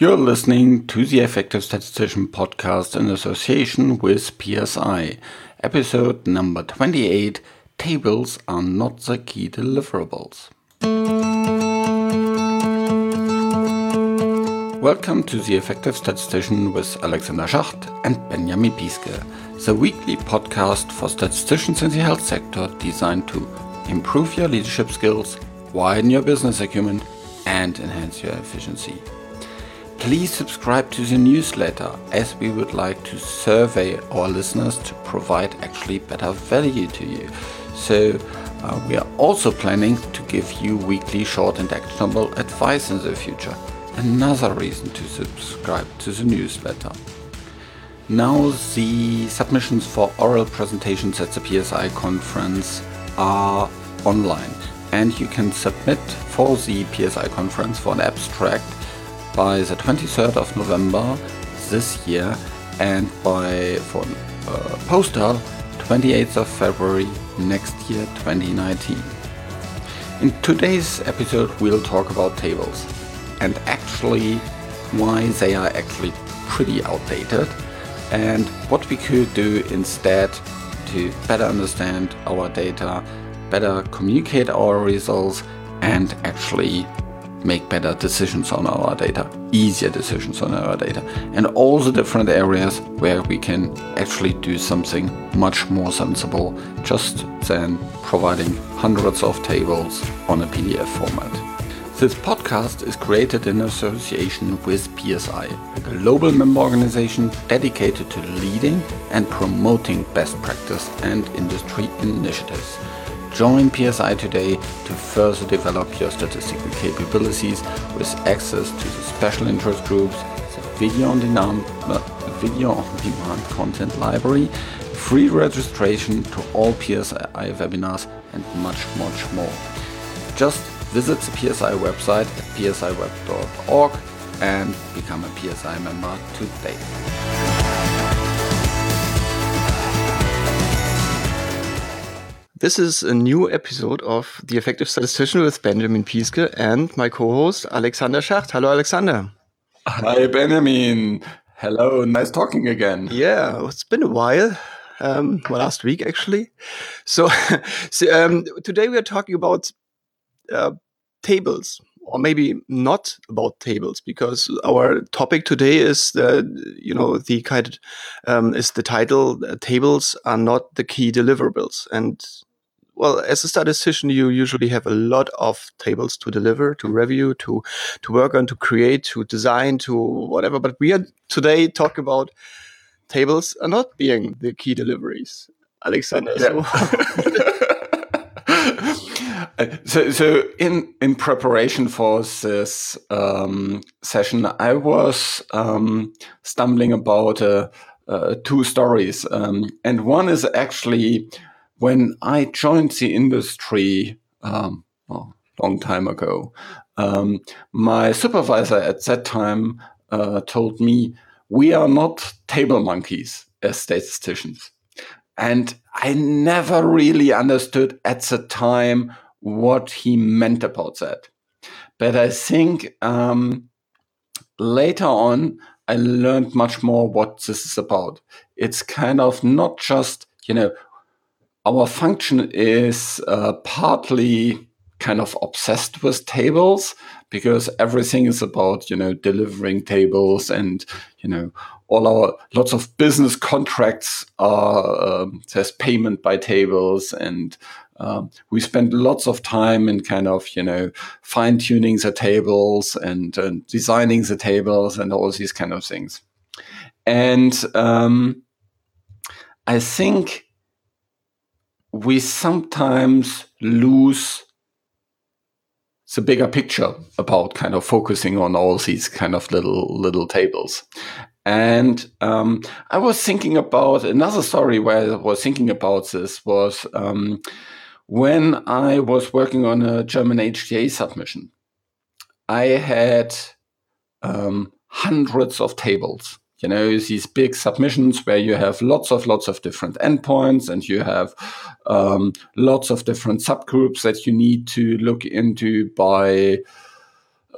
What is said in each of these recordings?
You're listening to the Effective Statistician podcast in association with PSI, episode number 28 Tables are not the key deliverables. Welcome to the Effective Statistician with Alexander Schacht and Benjamin Piske, the weekly podcast for statisticians in the health sector designed to improve your leadership skills, widen your business acumen, and enhance your efficiency. Please subscribe to the newsletter as we would like to survey our listeners to provide actually better value to you. So, uh, we are also planning to give you weekly short and actionable advice in the future. Another reason to subscribe to the newsletter. Now, the submissions for oral presentations at the PSI conference are online, and you can submit for the PSI conference for an abstract by the 23rd of November this year and by for uh, poster 28th of February next year 2019. In today's episode we'll talk about tables and actually why they are actually pretty outdated and what we could do instead to better understand our data, better communicate our results and actually make better decisions on our data, easier decisions on our data, and all the different areas where we can actually do something much more sensible just than providing hundreds of tables on a PDF format. This podcast is created in association with PSI, a global member organization dedicated to leading and promoting best practice and industry initiatives. Join PSI today to further develop your statistical capabilities with access to the special interest groups, the video on demand, uh, video on demand content library, free registration to all PSI webinars, and much, much more. Just visit the PSI website at psiweb.org and become a PSI member today. This is a new episode of The Effective Statistician with Benjamin Piske and my co-host Alexander Schacht. Hello, Alexander. Hi, Benjamin. Hello, nice talking again. Yeah, it's been a while. Um, well, last week actually. So, so um, today we are talking about uh, tables, or maybe not about tables, because our topic today is the you know the kind um, is the title uh, "Tables are not the key deliverables," and well, as a statistician, you usually have a lot of tables to deliver, to review, to to work on, to create, to design, to whatever. But we are today talk about tables are not being the key deliveries, Alexander. Yeah. So. so, so in in preparation for this um, session, I was um, stumbling about uh, uh, two stories, um, and one is actually when I joined the industry um, a long time ago, um, my supervisor at that time uh, told me, We are not table monkeys as statisticians. And I never really understood at the time what he meant about that. But I think um, later on, I learned much more what this is about. It's kind of not just, you know, our function is uh, partly kind of obsessed with tables because everything is about you know delivering tables and you know all our lots of business contracts are um, says payment by tables and um, we spend lots of time in kind of you know fine tuning the tables and, and, designing the tables and all these kind of things. And um, i think we sometimes lose the bigger picture about kind of focusing on all these kind of little little tables. And um, I was thinking about another story where I was thinking about this was um, when I was working on a German HTA submission. I had um, hundreds of tables you know these big submissions where you have lots of lots of different endpoints and you have um, lots of different subgroups that you need to look into by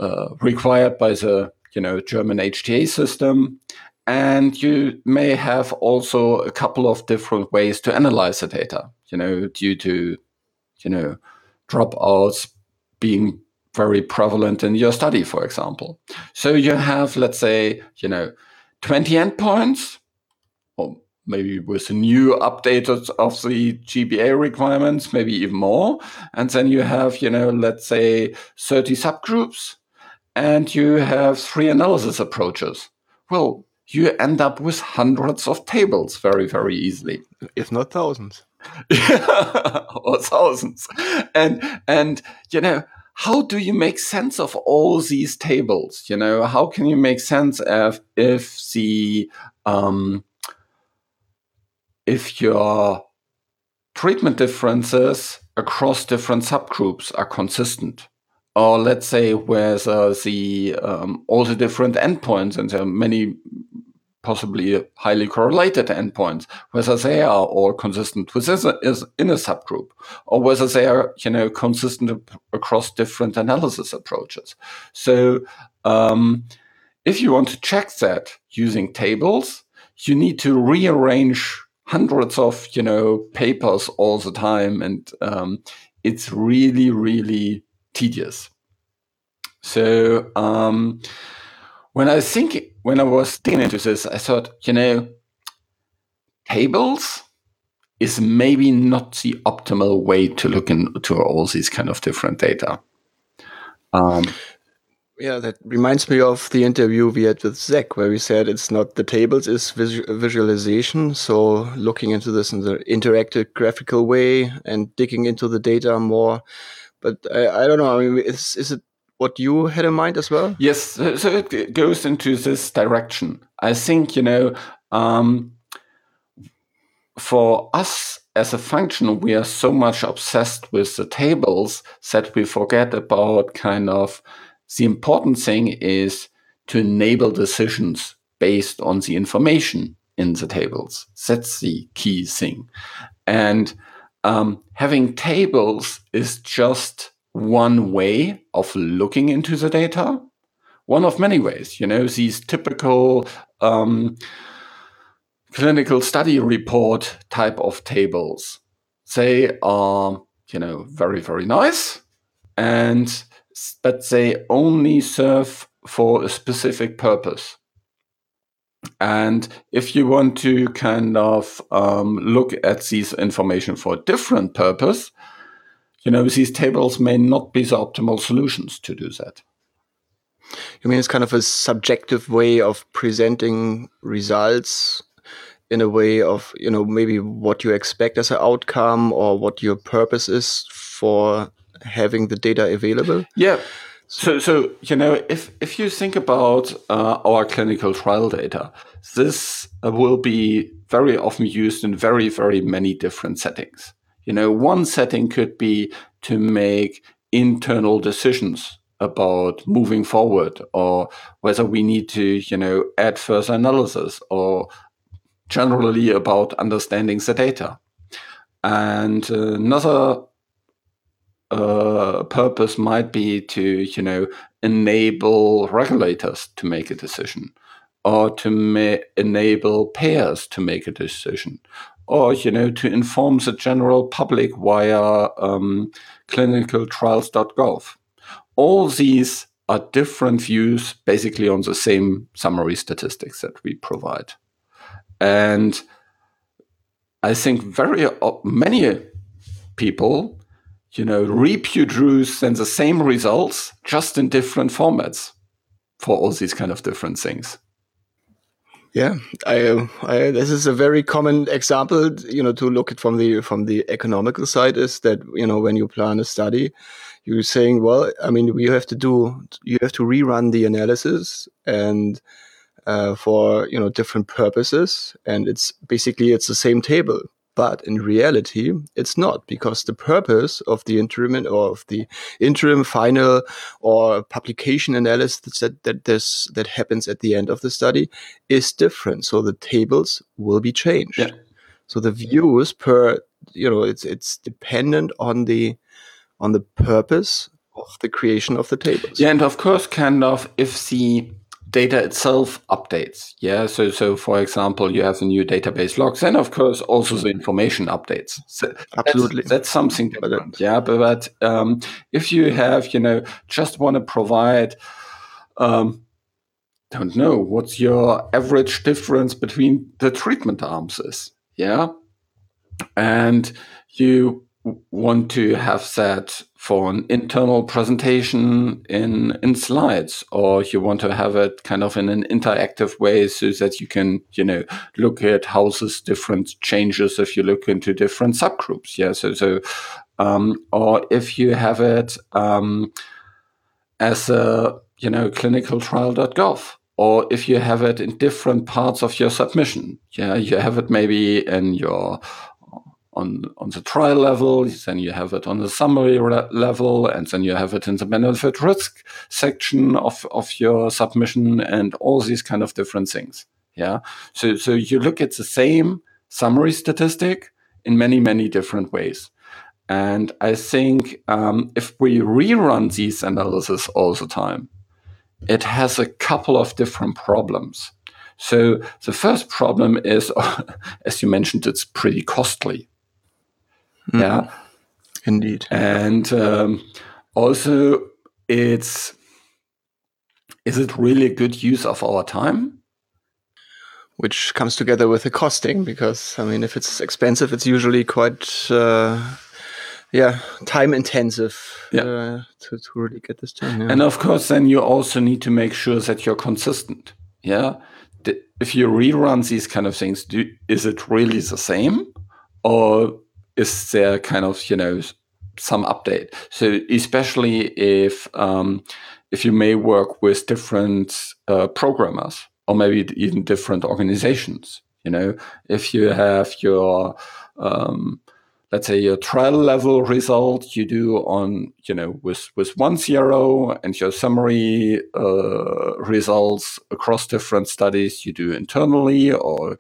uh, required by the you know, German HTA system. And you may have also a couple of different ways to analyze the data, you know, due to, you know, dropouts being very prevalent in your study, for example. So you have, let's say, you know, 20 endpoints, or maybe with a new update of the GBA requirements, maybe even more. And then you have, you know, let's say 30 subgroups and you have three analysis approaches. Well, you end up with hundreds of tables very, very easily. If not thousands. or thousands. And, and, you know, how do you make sense of all these tables? You know, how can you make sense of if the, um, if your treatment differences across different subgroups are consistent. Or let's say whether the um, all the different endpoints and there are many possibly highly correlated endpoints, whether they are all consistent within a, is in a subgroup, or whether they are you know consistent across different analysis approaches. So um, if you want to check that using tables, you need to rearrange hundreds of you know papers all the time, and um, it's really really tedious. So um, when I think when I was digging into this, I thought you know tables is maybe not the optimal way to look into all these kind of different data. Um, yeah, that reminds me of the interview we had with Zach, where we said it's not the tables, it's visualization. So looking into this in the interactive graphical way and digging into the data more. But I, I don't know. I mean, is, is it what you had in mind as well? Yes. So it goes into this direction. I think, you know, um, for us as a function, we are so much obsessed with the tables that we forget about kind of the important thing is to enable decisions based on the information in the tables. That's the key thing. And um, having tables is just one way of looking into the data. One of many ways, you know, these typical um, clinical study report type of tables. They are, you know, very, very nice. And but they only serve for a specific purpose. And if you want to kind of um, look at these information for a different purpose, you know, these tables may not be the optimal solutions to do that. You mean it's kind of a subjective way of presenting results in a way of, you know, maybe what you expect as an outcome or what your purpose is for having the data available? Yeah. So, so you know, if if you think about uh, our clinical trial data, this uh, will be very often used in very, very many different settings. You know, one setting could be to make internal decisions about moving forward, or whether we need to, you know, add further analysis, or generally about understanding the data. And another uh, purpose might be to, you know, enable regulators to make a decision or to ma- enable payers to make a decision or, you know, to inform the general public via um, clinicaltrials.gov. All these are different views basically on the same summary statistics that we provide. And I think very many people you know, reproduce then the same results just in different formats for all these kind of different things. Yeah, I, I, this is a very common example. You know, to look at from the from the economical side is that you know when you plan a study, you're saying, well, I mean, you have to do you have to rerun the analysis and uh, for you know different purposes, and it's basically it's the same table but in reality, it's not because the purpose of the interim or of the interim final or publication analysis that, that this that happens at the end of the study is different. So the tables will be changed. Yeah. So the views per you know it's it's dependent on the on the purpose of the creation of the tables. Yeah, and of course, kind of if the data itself updates. Yeah. So, so for example, you have a new database locks and of course also the information updates. So Absolutely. That's, that's something different. yeah. But, um, if you have, you know, just want to provide, um, don't know what's your average difference between the treatment arms is. Yeah. And you want to have that for an internal presentation in in slides or you want to have it kind of in an interactive way so that you can you know look at this different changes if you look into different subgroups yeah? So so um, or if you have it um, as a you know clinicaltrial.gov or if you have it in different parts of your submission yeah? You have it maybe in your on on the trial level, then you have it on the summary level, and then you have it in the benefit risk section of of your submission, and all these kind of different things. Yeah, so so you look at the same summary statistic in many many different ways. And I think um, if we rerun these analysis all the time, it has a couple of different problems. So the first problem is, as you mentioned, it's pretty costly. Mm. Yeah, indeed. And um, also, it's is it really a good use of our time? Which comes together with the costing, because I mean, if it's expensive, it's usually quite. Uh, yeah, time intensive yeah. Uh, to, to really get this done. Yeah. And of course, then you also need to make sure that you're consistent. Yeah, if you rerun these kind of things, do, is it really the same, or is there kind of you know some update? So especially if um, if you may work with different uh, programmers or maybe even different organizations. You know, if you have your um, let's say your trial level result you do on you know with with one CRO and your summary uh, results across different studies you do internally or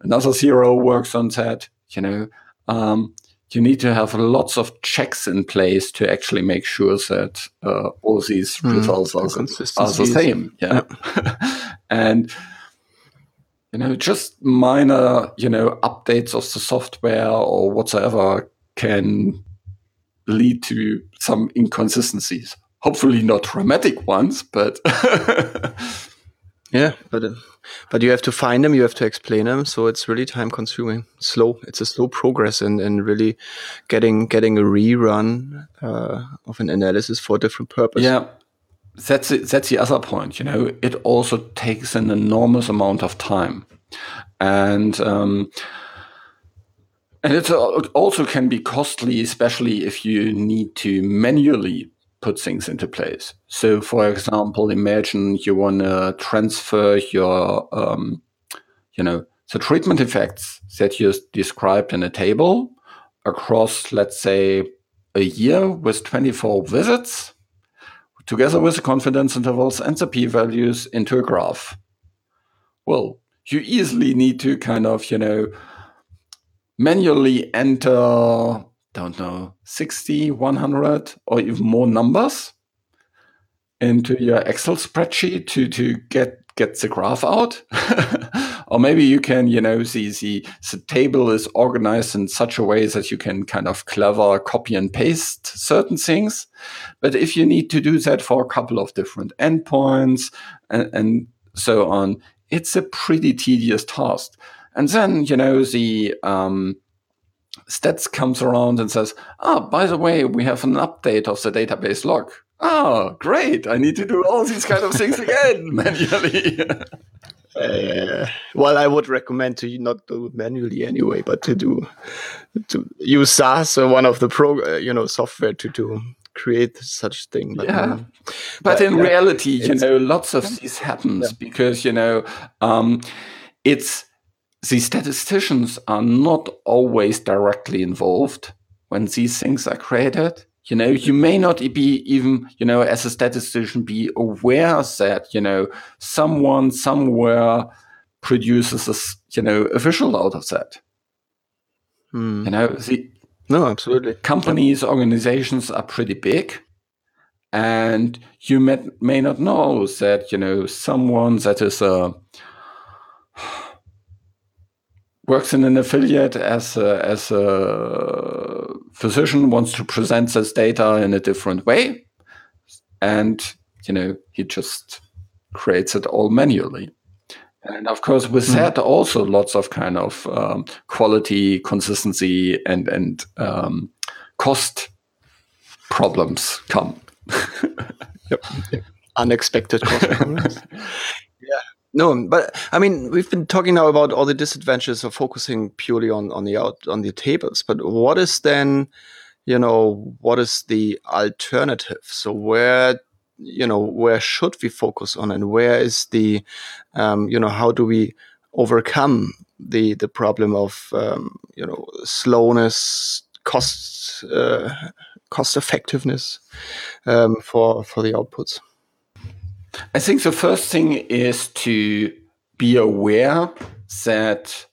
another CRO works on that you know um, you need to have lots of checks in place to actually make sure that uh, all these mm, results are, are, the same. Yeah. yeah. and, you know, just minor, you know, updates of the software or whatsoever can lead to some inconsistencies. Hopefully not dramatic ones, but yeah, but uh, but you have to find them, you have to explain them, so it's really time consuming. Slow, it's a slow progress, and and really getting getting a rerun uh, of an analysis for a different purpose. Yeah, that's it, that's the other point. You know, it also takes an enormous amount of time, and. Um, and it also can be costly, especially if you need to manually put things into place. So, for example, imagine you want to transfer your, um, you know, the treatment effects that you described in a table across, let's say, a year with 24 visits, together with the confidence intervals and the p-values into a graph. Well, you easily need to kind of, you know, manually enter don't know, 60, 100, or even more numbers into your Excel spreadsheet to, to get, get the graph out. or maybe you can, you know, the, the, the table is organized in such a way that you can kind of clever copy and paste certain things. But if you need to do that for a couple of different endpoints and, and so on, it's a pretty tedious task. And then, you know, the, um, stats comes around and says, "Ah, oh, by the way, we have an update of the database lock." Oh, great! I need to do all these kind of things again manually. uh, well, I would recommend to not do it manually anyway, but to do to use SAS or one of the pro, uh, you know, software to do create such thing. But, yeah, um, but, but, in yeah, reality, you know, lots of this happens yeah. because you know um, it's the statisticians are not always directly involved when these things are created. You know, you may not be even, you know, as a statistician, be aware that, you know, someone somewhere produces a, you know, a visual out of that. Hmm. You know, the no, absolutely. Companies, organizations are pretty big. and you may, may not know that you know someone that is a works in an affiliate as a, as a physician wants to present this data in a different way and you know he just creates it all manually and of course with mm. that also lots of kind of um, quality consistency and and um, cost problems come yep. unexpected cost problems no, but I mean, we've been talking now about all the disadvantages of focusing purely on on the out on the tables. But what is then, you know, what is the alternative? So where, you know, where should we focus on, and where is the, um, you know, how do we overcome the the problem of um, you know slowness, cost uh, cost effectiveness um, for for the outputs? I think the first thing is to be aware that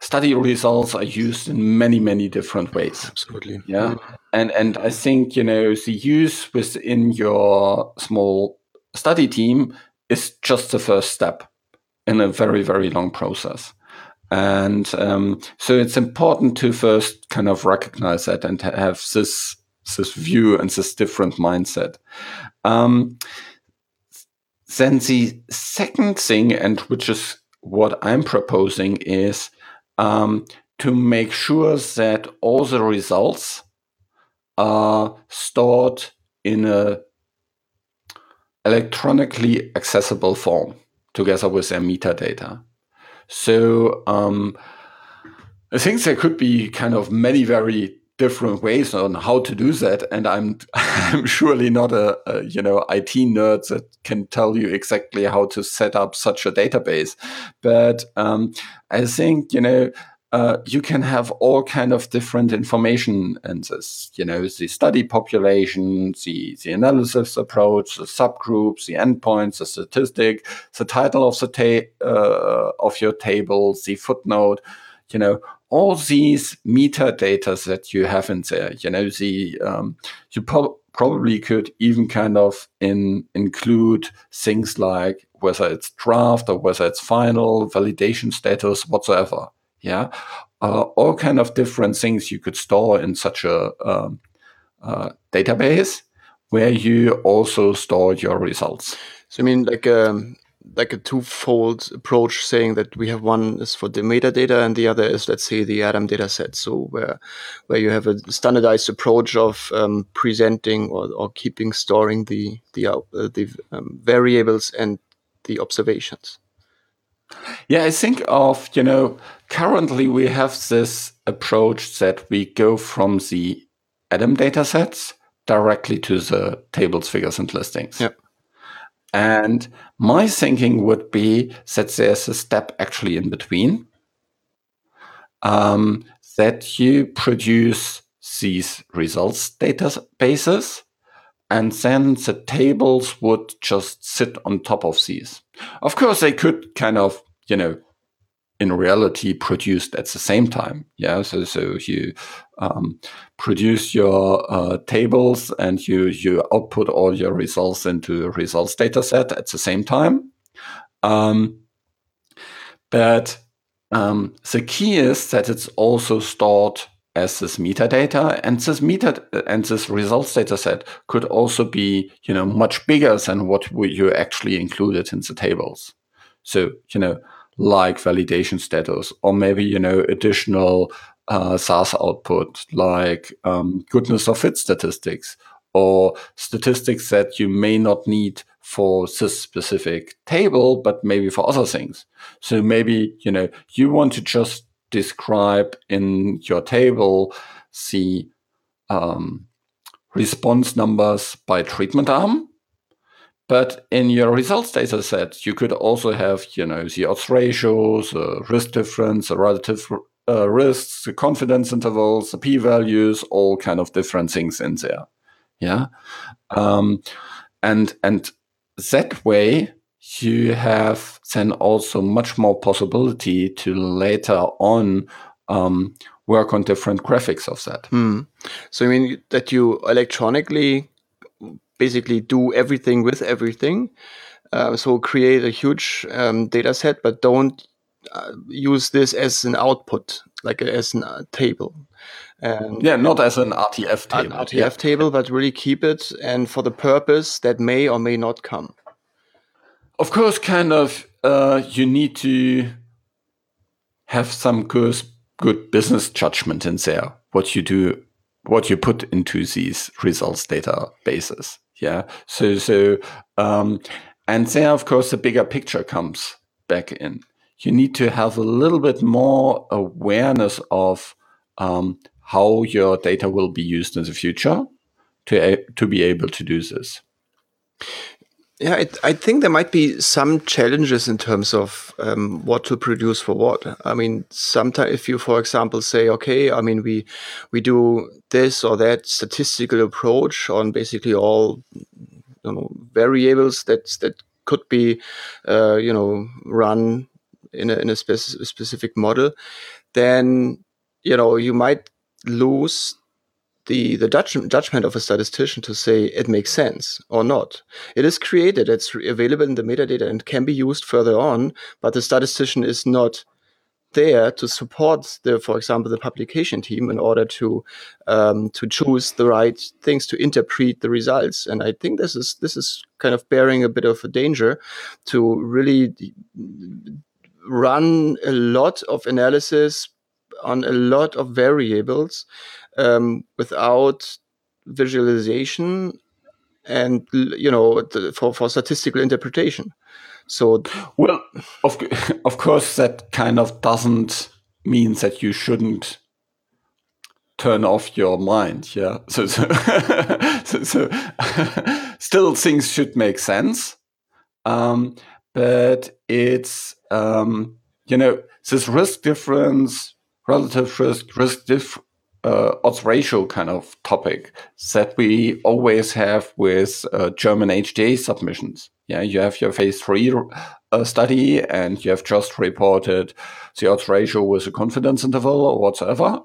study results are used in many many different ways. Absolutely. Yeah. And and i think you know the use within your small study team is just the first step in a very very long process. And um, so it's important to first kind of recognize that and have this this view and this different mindset. Um, then the second thing, and which is what I'm proposing, is um, to make sure that all the results are stored in a electronically accessible form together with their metadata. So um, I think there could be kind of many very different ways on how to do that and i'm i'm surely not a, a, you know it nerd that can tell you exactly how to set up such a database. But um, i think you know uh, you can have all kind of different information in this you know the study population the the analysis approach the subgroups the endpoints the statistic the title of the ta- uh, of your table the footnote you know all these metadata that you have in there, you know, the um, you pro- probably could even kind of in, include things like whether it's draft or whether it's final, validation status, whatsoever. Yeah, uh, all kind of different things you could store in such a um, uh, database where you also store your results. So I mean, like um, like a twofold approach saying that we have one is for the metadata and the other is let's say the ADaM data set. So where where you have a standardized approach of um, presenting or, or keeping storing the the uh, the um, variables and the observations. Yeah i think of you know currently we have this approach that we go from the ADaM data sets directly to the tables figures and listings. Yep and my thinking would be that there's a step actually in between um, that you produce these results databases and then the tables would just sit on top of these. Of course, they could kind of, you know, in reality produced at the same time. Yeah, so so you um, produce your uh, tables and you you output all your results into a results data set at the same time. Um, but um, the key is that it's also stored as this metadata and this meta and this results data set could also be you know much bigger than what you actually included in the tables so you know like validation status or maybe you know additional uh, SAS output like um, goodness of fit statistics or statistics that you may not need for this specific table, but maybe for other things. So maybe, you know, you want to just describe in your table the um, response numbers by treatment arm. But in your results data set, you could also have, you know, the odds ratios, the risk difference, the relative uh, risks, the confidence intervals, the p-values, all kind of different things in there. Yeah, um, and and that way you have then also much more possibility to later on um, work on different graphics of that. Mm. So I mean that you electronically basically do everything with everything. Uh, so create a huge um, data set, but don't uh, use this as an output, like as a uh, table. And yeah, not as an RTF table. An RTF yeah. table, but really keep it and for the purpose that may or may not come. Of course, kind of, uh, you need to have some good, good business judgment in there. What you do, what you put into these results databases. Yeah. So, so, um, and there, of course, the bigger picture comes back in. You need to have a little bit more awareness of um, how your data will be used in the future to to be able to do this. Yeah, it, I think there might be some challenges in terms of um, what to produce for what. I mean, sometimes if you, for example, say, okay, I mean, we we do this or that statistical approach on basically all you know variables that that could be uh, you know run in a in a spec- specific model, then you know you might lose the the judgment of a statistician to say it makes sense or not. It is created, it's available in the metadata and can be used further on, but the statistician is not there to support the, for example, the publication team in order to um, to choose the right things to interpret the results. And I think this is this is kind of bearing a bit of a danger to really run a lot of analysis on a lot of variables um, without visualization and you know for, for statistical interpretation so, well, of of course, that kind of doesn't mean that you shouldn't turn off your mind. Yeah. So, so, so, so still things should make sense. Um, but it's, um, you know, this risk difference, relative risk, risk diff, uh, odds ratio kind of topic that we always have with uh, German HTA submissions. Yeah, you have your phase three uh, study and you have just reported the odds ratio with a confidence interval or whatsoever.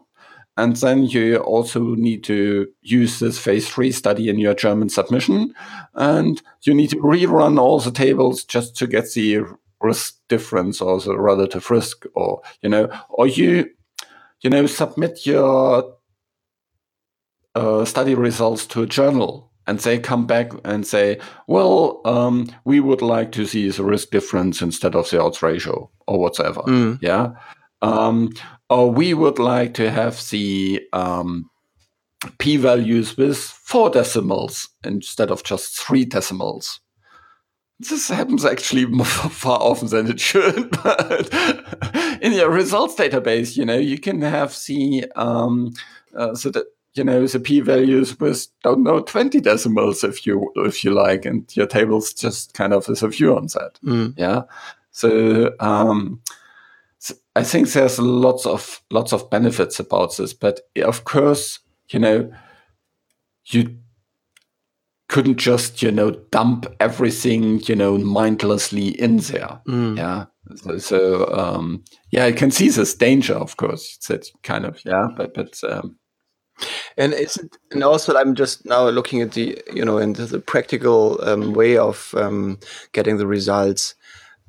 And then you also need to use this phase three study in your German submission. And you need to rerun all the tables just to get the risk difference or the relative risk or, you know, or you, you know, submit your uh, study results to a journal and they come back and say, well, um, we would like to see the risk difference instead of the odds ratio or whatever. Mm. Yeah. Um, or we would like to have the um, p values with four decimals instead of just three decimals. This happens actually far often than it should, but in your results database, you know, you can have the um, uh, so that you know the p values with don't know 20 decimals if you if you like and your tables just kind of is a view on that mm. yeah so um so i think there's lots of lots of benefits about this but of course you know you couldn't just you know dump everything you know mindlessly in there. Mm. yeah. So, so um yeah i can see this danger of course. It's that kind of yeah but but um and it's and also I'm just now looking at the you know into the practical um, way of um, getting the results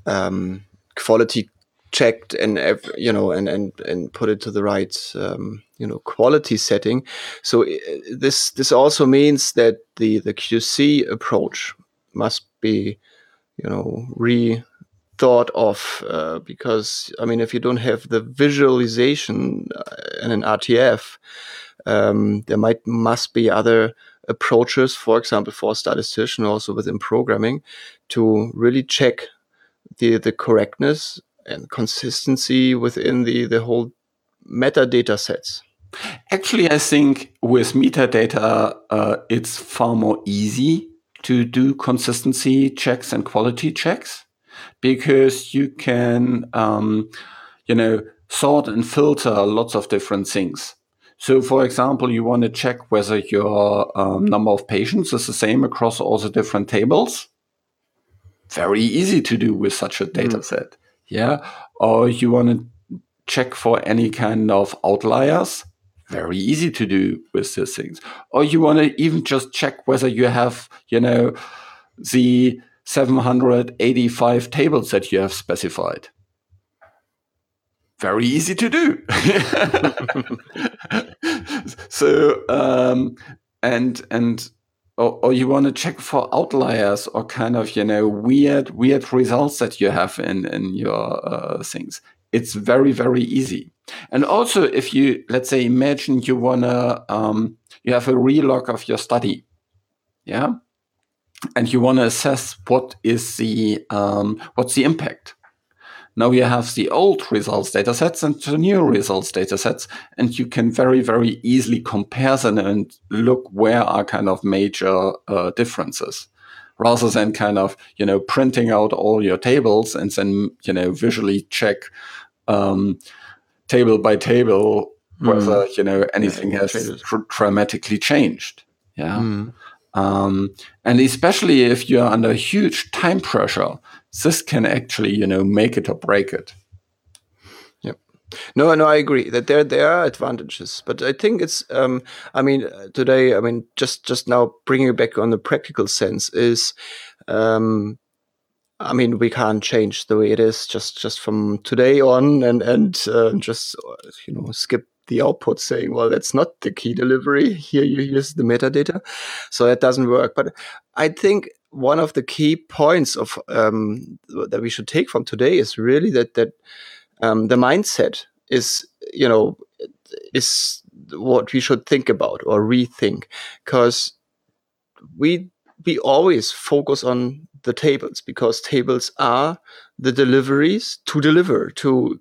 um, quality checked and you know and and and put it to the right um, you know quality setting. So this this also means that the the QC approach must be you know re thought of uh, because I mean if you don't have the visualization uh, in an RTF um, there might must be other approaches, for example, for a statistician also within programming, to really check the the correctness and consistency within the the whole metadata sets. Actually, I think with metadata, uh, it's far more easy to do consistency checks and quality checks because you can, um, you know, sort and filter lots of different things. So, for example, you want to check whether your um, number of patients is the same across all the different tables. Very easy to do with such a data mm. set. Yeah. Or you want to check for any kind of outliers. very easy to do with these things. Or you want to even just check whether you have, you know, the 785 tables that you have specified. Very easy to do. so, um, and, and, or, or you want to check for outliers or kind of, you know, weird, weird results that you have in, in your uh, things. It's very, very easy. And also, if you, let's say, imagine you want to, um, you have a relock of your study. Yeah and you want to assess what is the um, what's the impact. Now you have the old results datasets and the new results datasets, and you can very, very easily compare them and look where are kind of major uh, differences rather than kind of, you know, printing out all your tables and then, you know, visually check um, table by table whether, mm. you know, anything yeah, has dramatically changed. Yeah. Mm. Um, and especially if you're under huge time pressure, this can actually, you know, make it or break it. No, no, I agree that there there are advantages, but I think it's. Um, I mean, today, I mean, just just now bringing it back on the practical sense is. Um, I mean, we can't change the way it is just just from today on, and and uh, just you know skip the output saying, well, that's not the key delivery. Here you use the metadata. So that doesn't work. But I think one of the key points of um, that we should take from today is really that that um, the mindset is, you know, is what we should think about or rethink. Because we we always focus on the tables because tables are the deliveries to deliver to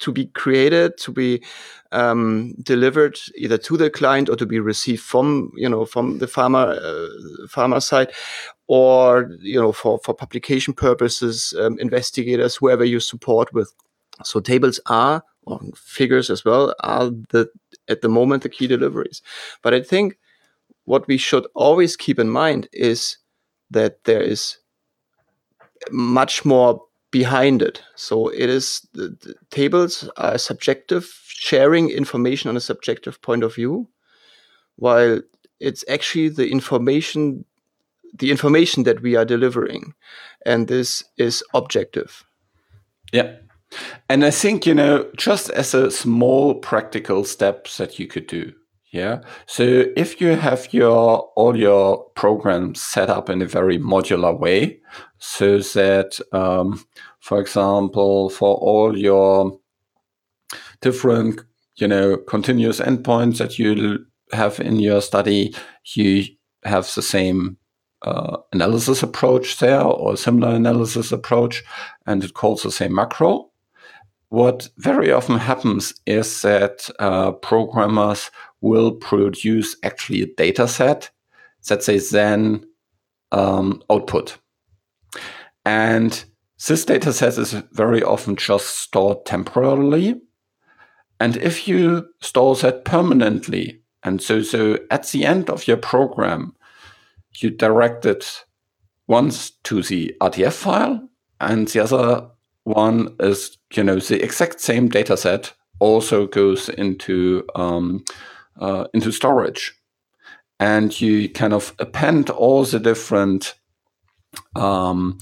to be created, to be um, delivered either to the client or to be received from you know from the pharma uh, pharma side, or you know for for publication purposes, um, investigators, whoever you support with. So tables are or figures as well are the at the moment the key deliveries. But I think what we should always keep in mind is that there is much more behind it. So it is the, the, tables are subjective, sharing information on a subjective point of view, while it's actually the information, the information that we are delivering, and this is objective. Yeah. And I think, you know, just as a small practical steps that you could do. Yeah. So if you have your all your programs set up in a very modular way, so that, um, for example, for all your different, you know, continuous endpoints that you have in your study, you have the same uh, analysis approach there or similar analysis approach, and it calls the same macro. What very often happens is that uh, programmers will produce actually a data set that they then um, output. And this data set is very often just stored temporarily. And if you store that permanently, and so, so at the end of your program, you direct it once to the RTF file, and the other one is, you know, the exact same data set also goes into um, uh, into storage, and you kind of append all the different um,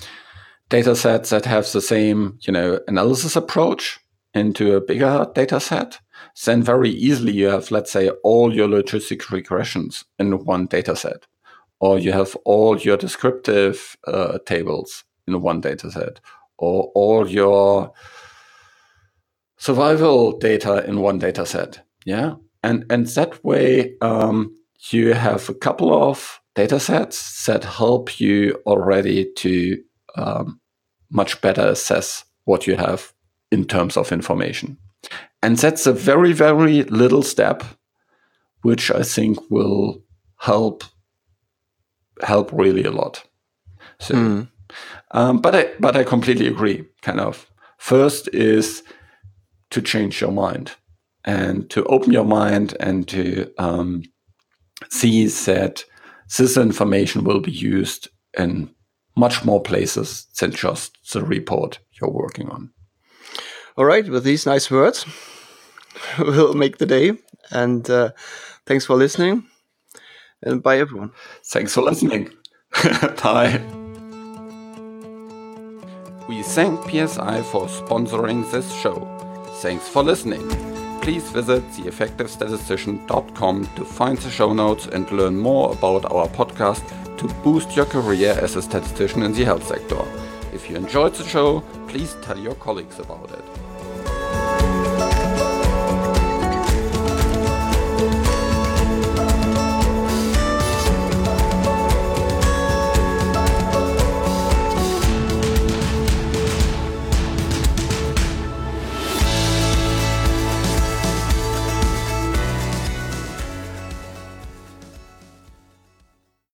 data sets that have the same, you know, analysis approach into a bigger data set. Then very easily you have, let's say, all your logistic regressions in one data set, or you have all your descriptive uh, tables in one data set, or all your survival data in one data set. Yeah. And, and that way, um, you have a couple of data sets that help you already to um, much better assess what you have in terms of information. And that's a very, very little step, which I think will help help really a lot. So mm. Um, but I but I completely agree. Kind of first is to change your mind and to open your mind and to um, see that this information will be used in much more places than just the report you're working on. All right, with these nice words, we'll make the day. And uh, thanks for listening. And bye, everyone. Thanks for listening. bye. We thank PSI for sponsoring this show. Thanks for listening. Please visit theeffectivestatistician.com to find the show notes and learn more about our podcast to boost your career as a statistician in the health sector. If you enjoyed the show, please tell your colleagues about it.